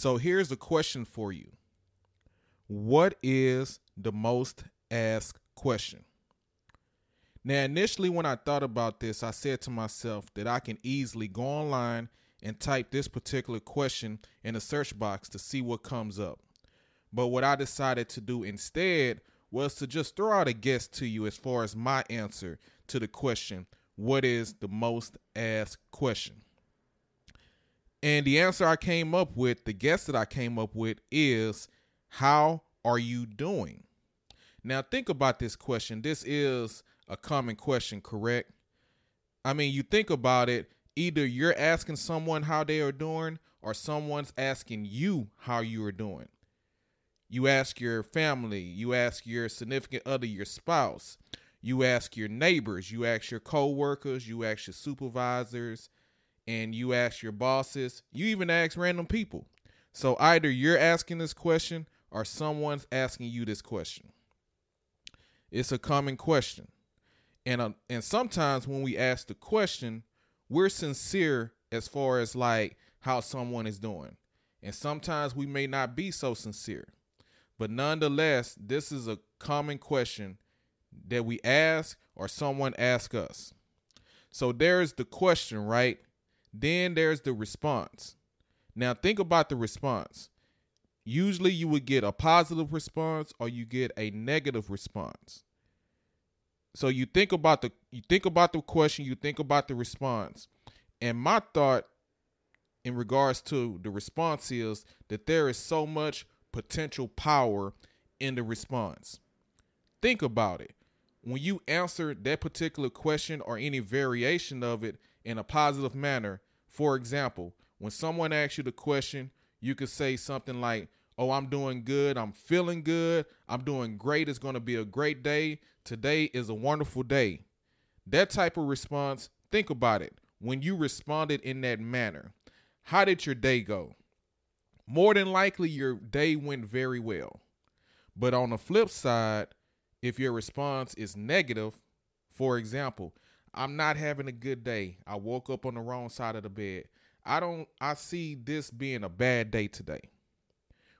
So here's the question for you What is the most asked question? Now, initially, when I thought about this, I said to myself that I can easily go online and type this particular question in the search box to see what comes up. But what I decided to do instead was to just throw out a guess to you as far as my answer to the question what is the most asked question? And the answer I came up with, the guess that I came up with is how are you doing? Now, think about this question. This is a common question, correct? I mean, you think about it, either you're asking someone how they are doing or someone's asking you how you are doing. You ask your family, you ask your significant other, your spouse, you ask your neighbors, you ask your coworkers, you ask your supervisors, and you ask your bosses, you even ask random people. So either you're asking this question or someone's asking you this question. It's a common question. And uh, and sometimes when we ask the question, we're sincere as far as like how someone is doing. And sometimes we may not be so sincere. But nonetheless, this is a common question that we ask or someone asks us. So there's the question, right? Then there's the response. Now think about the response. Usually you would get a positive response or you get a negative response. So you think about the you think about the question, you think about the response. And my thought in regards to the response is that there is so much potential power in the response. Think about it. When you answer that particular question or any variation of it in a positive manner, for example, when someone asks you the question, you could say something like, Oh, I'm doing good. I'm feeling good. I'm doing great. It's going to be a great day. Today is a wonderful day. That type of response, think about it. When you responded in that manner, how did your day go? More than likely, your day went very well. But on the flip side, if your response is negative, for example, I'm not having a good day. I woke up on the wrong side of the bed. I don't I see this being a bad day today.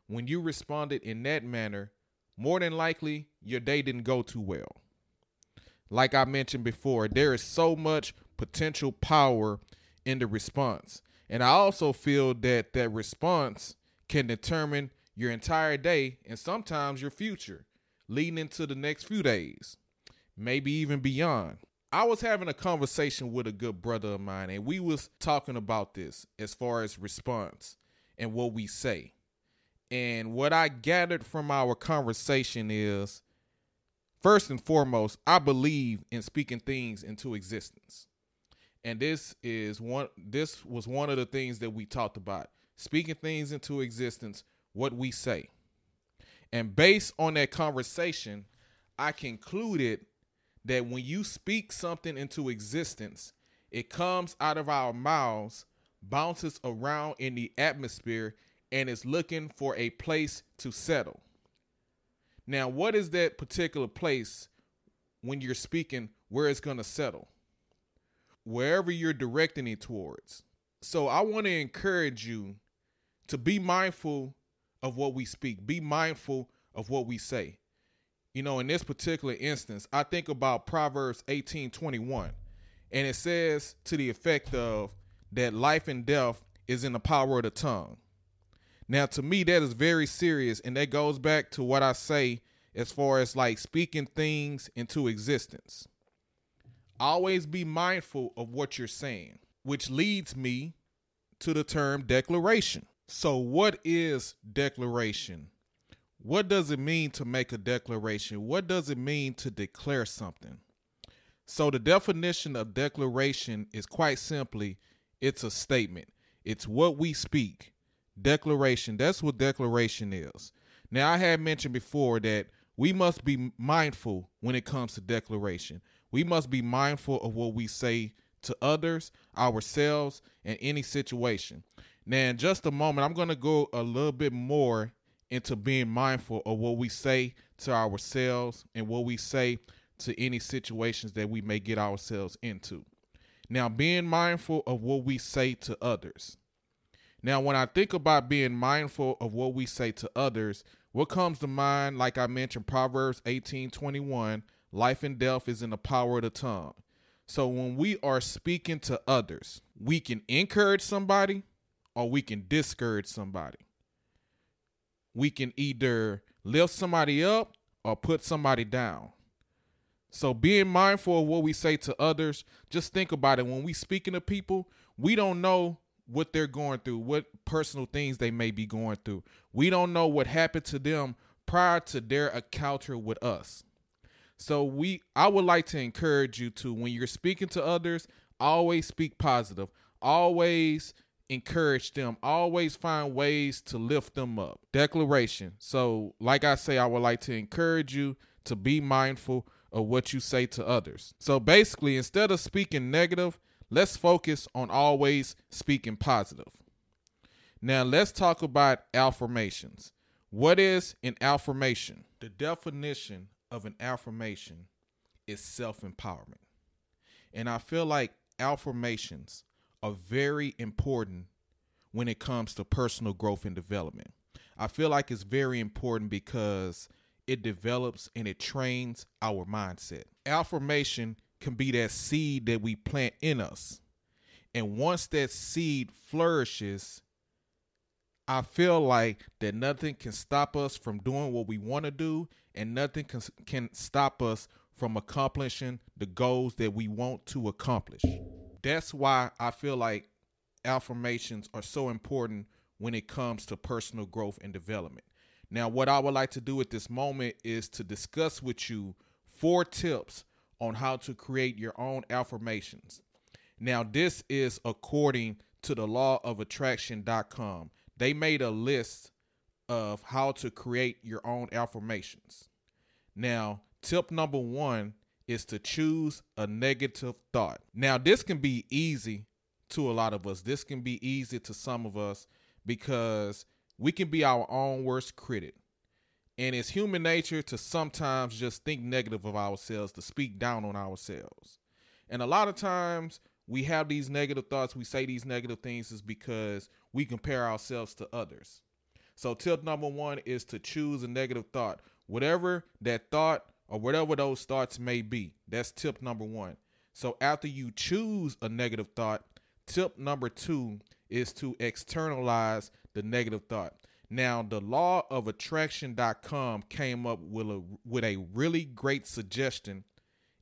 When you responded in that manner, more than likely your day didn't go too well. Like I mentioned before, there is so much potential power in the response. And I also feel that that response can determine your entire day and sometimes your future leading into the next few days, maybe even beyond. I was having a conversation with a good brother of mine and we was talking about this as far as response and what we say. And what I gathered from our conversation is first and foremost, I believe in speaking things into existence. And this is one this was one of the things that we talked about. Speaking things into existence, what we say. And based on that conversation, I concluded that when you speak something into existence, it comes out of our mouths, bounces around in the atmosphere, and is looking for a place to settle. Now, what is that particular place when you're speaking where it's going to settle? Wherever you're directing it towards. So, I want to encourage you to be mindful of what we speak, be mindful of what we say you know, in this particular instance, I think about Proverbs 18 21, and it says to the effect of that life and death is in the power of the tongue. Now, to me, that is very serious, and that goes back to what I say as far as like speaking things into existence. Always be mindful of what you're saying, which leads me to the term declaration. So, what is declaration? What does it mean to make a declaration? What does it mean to declare something? So, the definition of declaration is quite simply it's a statement, it's what we speak. Declaration, that's what declaration is. Now, I had mentioned before that we must be mindful when it comes to declaration. We must be mindful of what we say to others, ourselves, in any situation. Now, in just a moment, I'm going to go a little bit more into being mindful of what we say to ourselves and what we say to any situations that we may get ourselves into. Now, being mindful of what we say to others. Now, when I think about being mindful of what we say to others, what comes to mind, like I mentioned, Proverbs 18 21, life and death is in the power of the tongue. So when we are speaking to others, we can encourage somebody or we can discourage somebody. We can either lift somebody up or put somebody down. So being mindful of what we say to others, just think about it. When we speaking to people, we don't know what they're going through, what personal things they may be going through. We don't know what happened to them prior to their encounter with us. So we I would like to encourage you to when you're speaking to others, always speak positive. Always encourage them. Always find ways to lift them up. Declaration. So, like I say, I would like to encourage you to be mindful of what you say to others. So basically, instead of speaking negative, let's focus on always speaking positive. Now, let's talk about affirmations. What is an affirmation? The definition of an affirmation is self empowerment. And I feel like affirmations are very important when it comes to personal growth and development. I feel like it's very important because it develops and it trains our mindset. Affirmation can be that seed that we plant in us. And once that seed flourishes, I feel like that nothing can stop us from doing what we want to do and nothing can, can stop us from accomplishing the goals that we want to accomplish. That's why I feel like affirmations are so important when it comes to personal growth and development. Now, what I would like to do at this moment is to discuss with you four tips on how to create your own affirmations. Now, this is according to the law of attraction.com. They made a list of how to create your own affirmations. Now, tip number one is to choose a negative thought. Now, this can be easy to a lot of us. This can be easy to some of us because we can be our own worst critic. And it's human nature to sometimes just think negative of ourselves, to speak down on ourselves. And a lot of times we have these negative thoughts, we say these negative things is because we compare ourselves to others. So, tip number one is to choose a negative thought. Whatever that thought or whatever those thoughts may be, that's tip number one. So, after you choose a negative thought, tip number two is to externalize the negative thought. Now, the law of attraction.com came up with a with a really great suggestion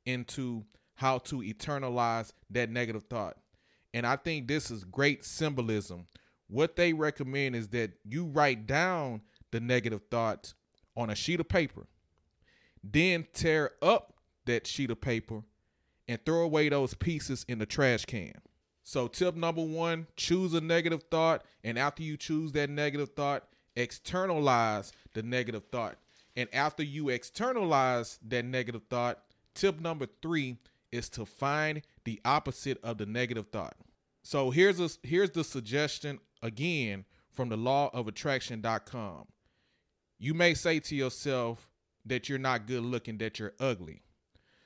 into how to eternalize that negative thought. And I think this is great symbolism. What they recommend is that you write down the negative thoughts on a sheet of paper, then tear up that sheet of paper and throw away those pieces in the trash can. So, tip number one choose a negative thought. And after you choose that negative thought, externalize the negative thought. And after you externalize that negative thought, tip number three is to find the opposite of the negative thought. So here's a here's the suggestion again from the law of attraction.com. You may say to yourself that you're not good looking, that you're ugly.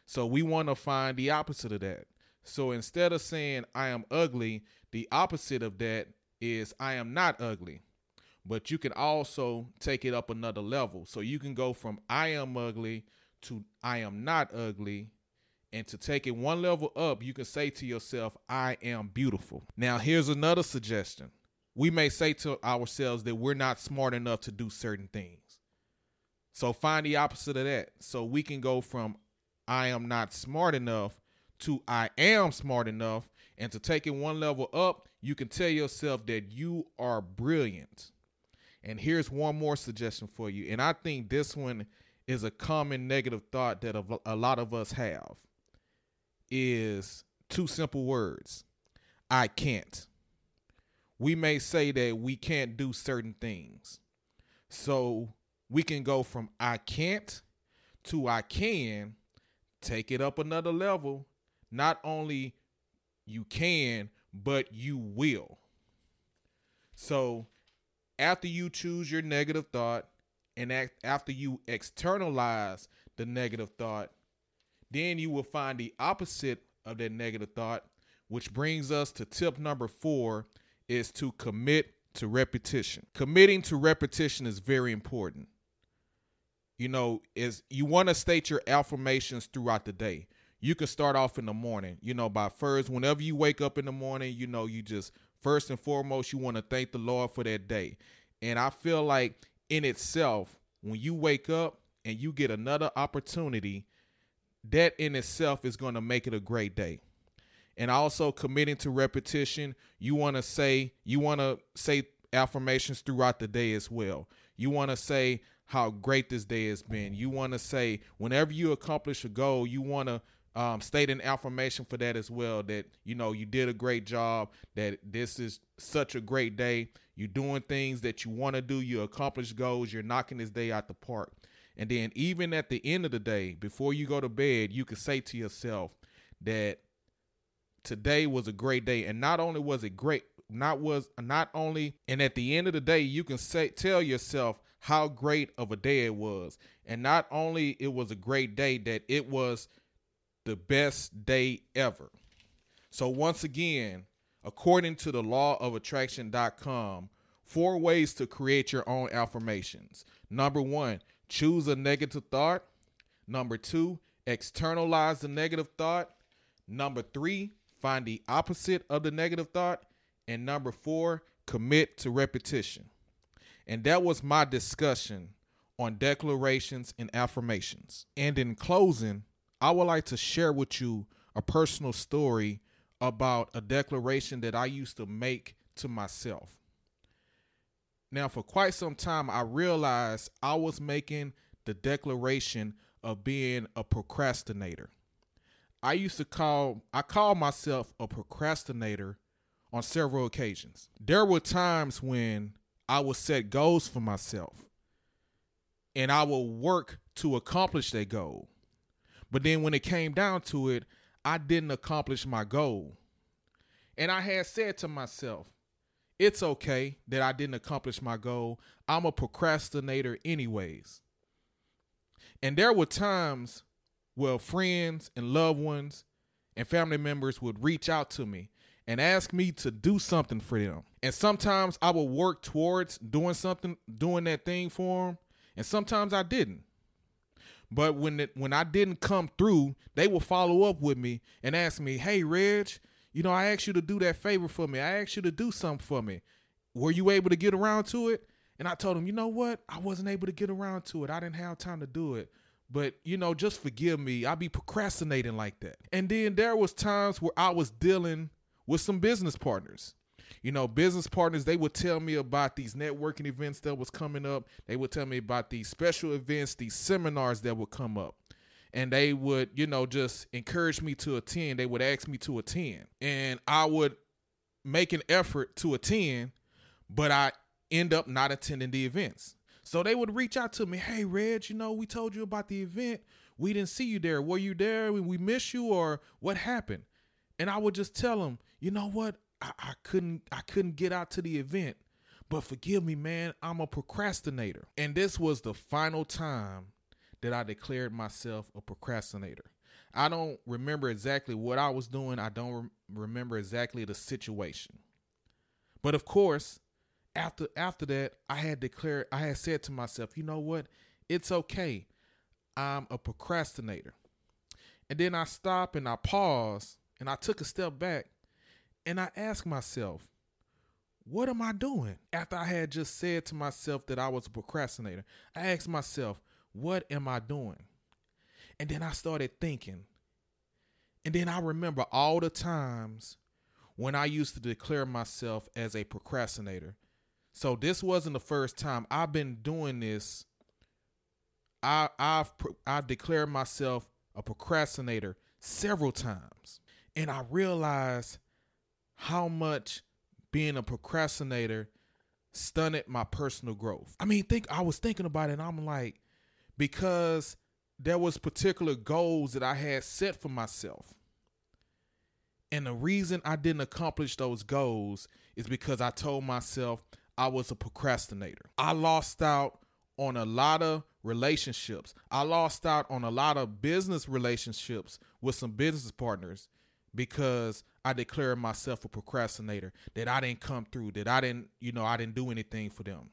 So we want to find the opposite of that. So instead of saying I am ugly, the opposite of that is I am not ugly. But you can also take it up another level. So you can go from I am ugly to I am not ugly. And to take it one level up, you can say to yourself, I am beautiful. Now, here's another suggestion. We may say to ourselves that we're not smart enough to do certain things. So find the opposite of that. So we can go from I am not smart enough to I am smart enough. And to take it one level up, you can tell yourself that you are brilliant. And here's one more suggestion for you. And I think this one is a common negative thought that a lot of us have is two simple words. I can't. We may say that we can't do certain things. So we can go from I can't to I can, take it up another level, not only you can, but you will. So after you choose your negative thought and after you externalize the negative thought, then you will find the opposite of that negative thought, which brings us to tip number four is to commit to repetition. Committing to repetition is very important. You know, is you want to state your affirmations throughout the day. You can start off in the morning, you know, by first, whenever you wake up in the morning, you know, you just first and foremost, you want to thank the Lord for that day. And I feel like in itself, when you wake up and you get another opportunity, that in itself is going to make it a great day and also committing to repetition you want to say you want to say affirmations throughout the day as well you want to say how great this day has been. You want to say whenever you accomplish a goal you want to um, state an affirmation for that as well that you know you did a great job that this is such a great day. You're doing things that you want to do. You accomplish goals. You're knocking this day out the park. And then even at the end of the day before you go to bed you can say to yourself that today was a great day. And not only was it great not was not only and at the end of the day you can say tell yourself how great of a day it was. And not only it was a great day that it was the best day ever. So once again according to the law of attraction.com four ways to create your own affirmations. Number 1 choose a negative thought. Number 2 externalize the negative thought. Number 3 Find the opposite of the negative thought. And number four, commit to repetition. And that was my discussion on declarations and affirmations. And in closing, I would like to share with you a personal story about a declaration that I used to make to myself. Now, for quite some time, I realized I was making the declaration of being a procrastinator. I used to call I call myself a procrastinator on several occasions. There were times when I would set goals for myself and I would work to accomplish that goal. But then when it came down to it, I didn't accomplish my goal. And I had said to myself, it's okay that I didn't accomplish my goal. I'm a procrastinator, anyways. And there were times well, friends and loved ones and family members would reach out to me and ask me to do something for them. And sometimes I would work towards doing something, doing that thing for them, and sometimes I didn't. But when it, when I didn't come through, they would follow up with me and ask me, "Hey, Reg, you know, I asked you to do that favor for me. I asked you to do something for me. Were you able to get around to it?" And I told them, "You know what? I wasn't able to get around to it. I didn't have time to do it." but you know just forgive me i be procrastinating like that and then there was times where i was dealing with some business partners you know business partners they would tell me about these networking events that was coming up they would tell me about these special events these seminars that would come up and they would you know just encourage me to attend they would ask me to attend and i would make an effort to attend but i end up not attending the events so they would reach out to me, hey, Reg, you know, we told you about the event. We didn't see you there. Were you there? We miss you or what happened? And I would just tell them, you know what? I, I couldn't I couldn't get out to the event. But forgive me, man, I'm a procrastinator. And this was the final time that I declared myself a procrastinator. I don't remember exactly what I was doing. I don't re- remember exactly the situation. But of course, after after that, I had declared, I had said to myself, you know what? It's okay. I'm a procrastinator. And then I stopped and I paused and I took a step back and I asked myself, what am I doing? After I had just said to myself that I was a procrastinator, I asked myself, what am I doing? And then I started thinking. And then I remember all the times when I used to declare myself as a procrastinator. So this wasn't the first time I've been doing this. I I've I declared myself a procrastinator several times, and I realized how much being a procrastinator stunted my personal growth. I mean, think I was thinking about it, and I'm like, because there was particular goals that I had set for myself. And the reason I didn't accomplish those goals is because I told myself I was a procrastinator. I lost out on a lot of relationships. I lost out on a lot of business relationships with some business partners because I declared myself a procrastinator, that I didn't come through, that I didn't, you know, I didn't do anything for them.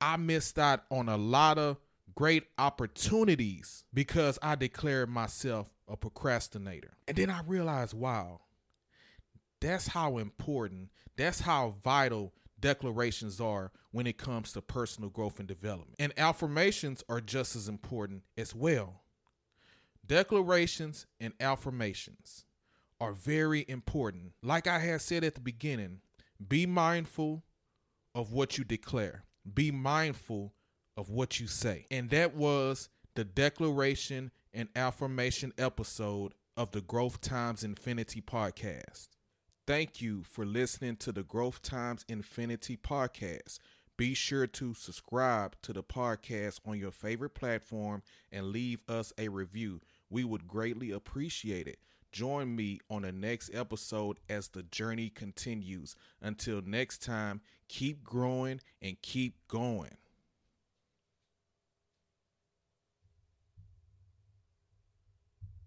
I missed out on a lot of great opportunities because I declared myself a procrastinator. And then I realized, wow, that's how important, that's how vital declarations are when it comes to personal growth and development. And affirmations are just as important as well. Declarations and affirmations are very important. Like I had said at the beginning, be mindful of what you declare, be mindful of what you say. And that was the declaration and affirmation episode of the Growth Times Infinity podcast. Thank you for listening to the Growth Times Infinity podcast. Be sure to subscribe to the podcast on your favorite platform and leave us a review. We would greatly appreciate it. Join me on the next episode as the journey continues. Until next time, keep growing and keep going.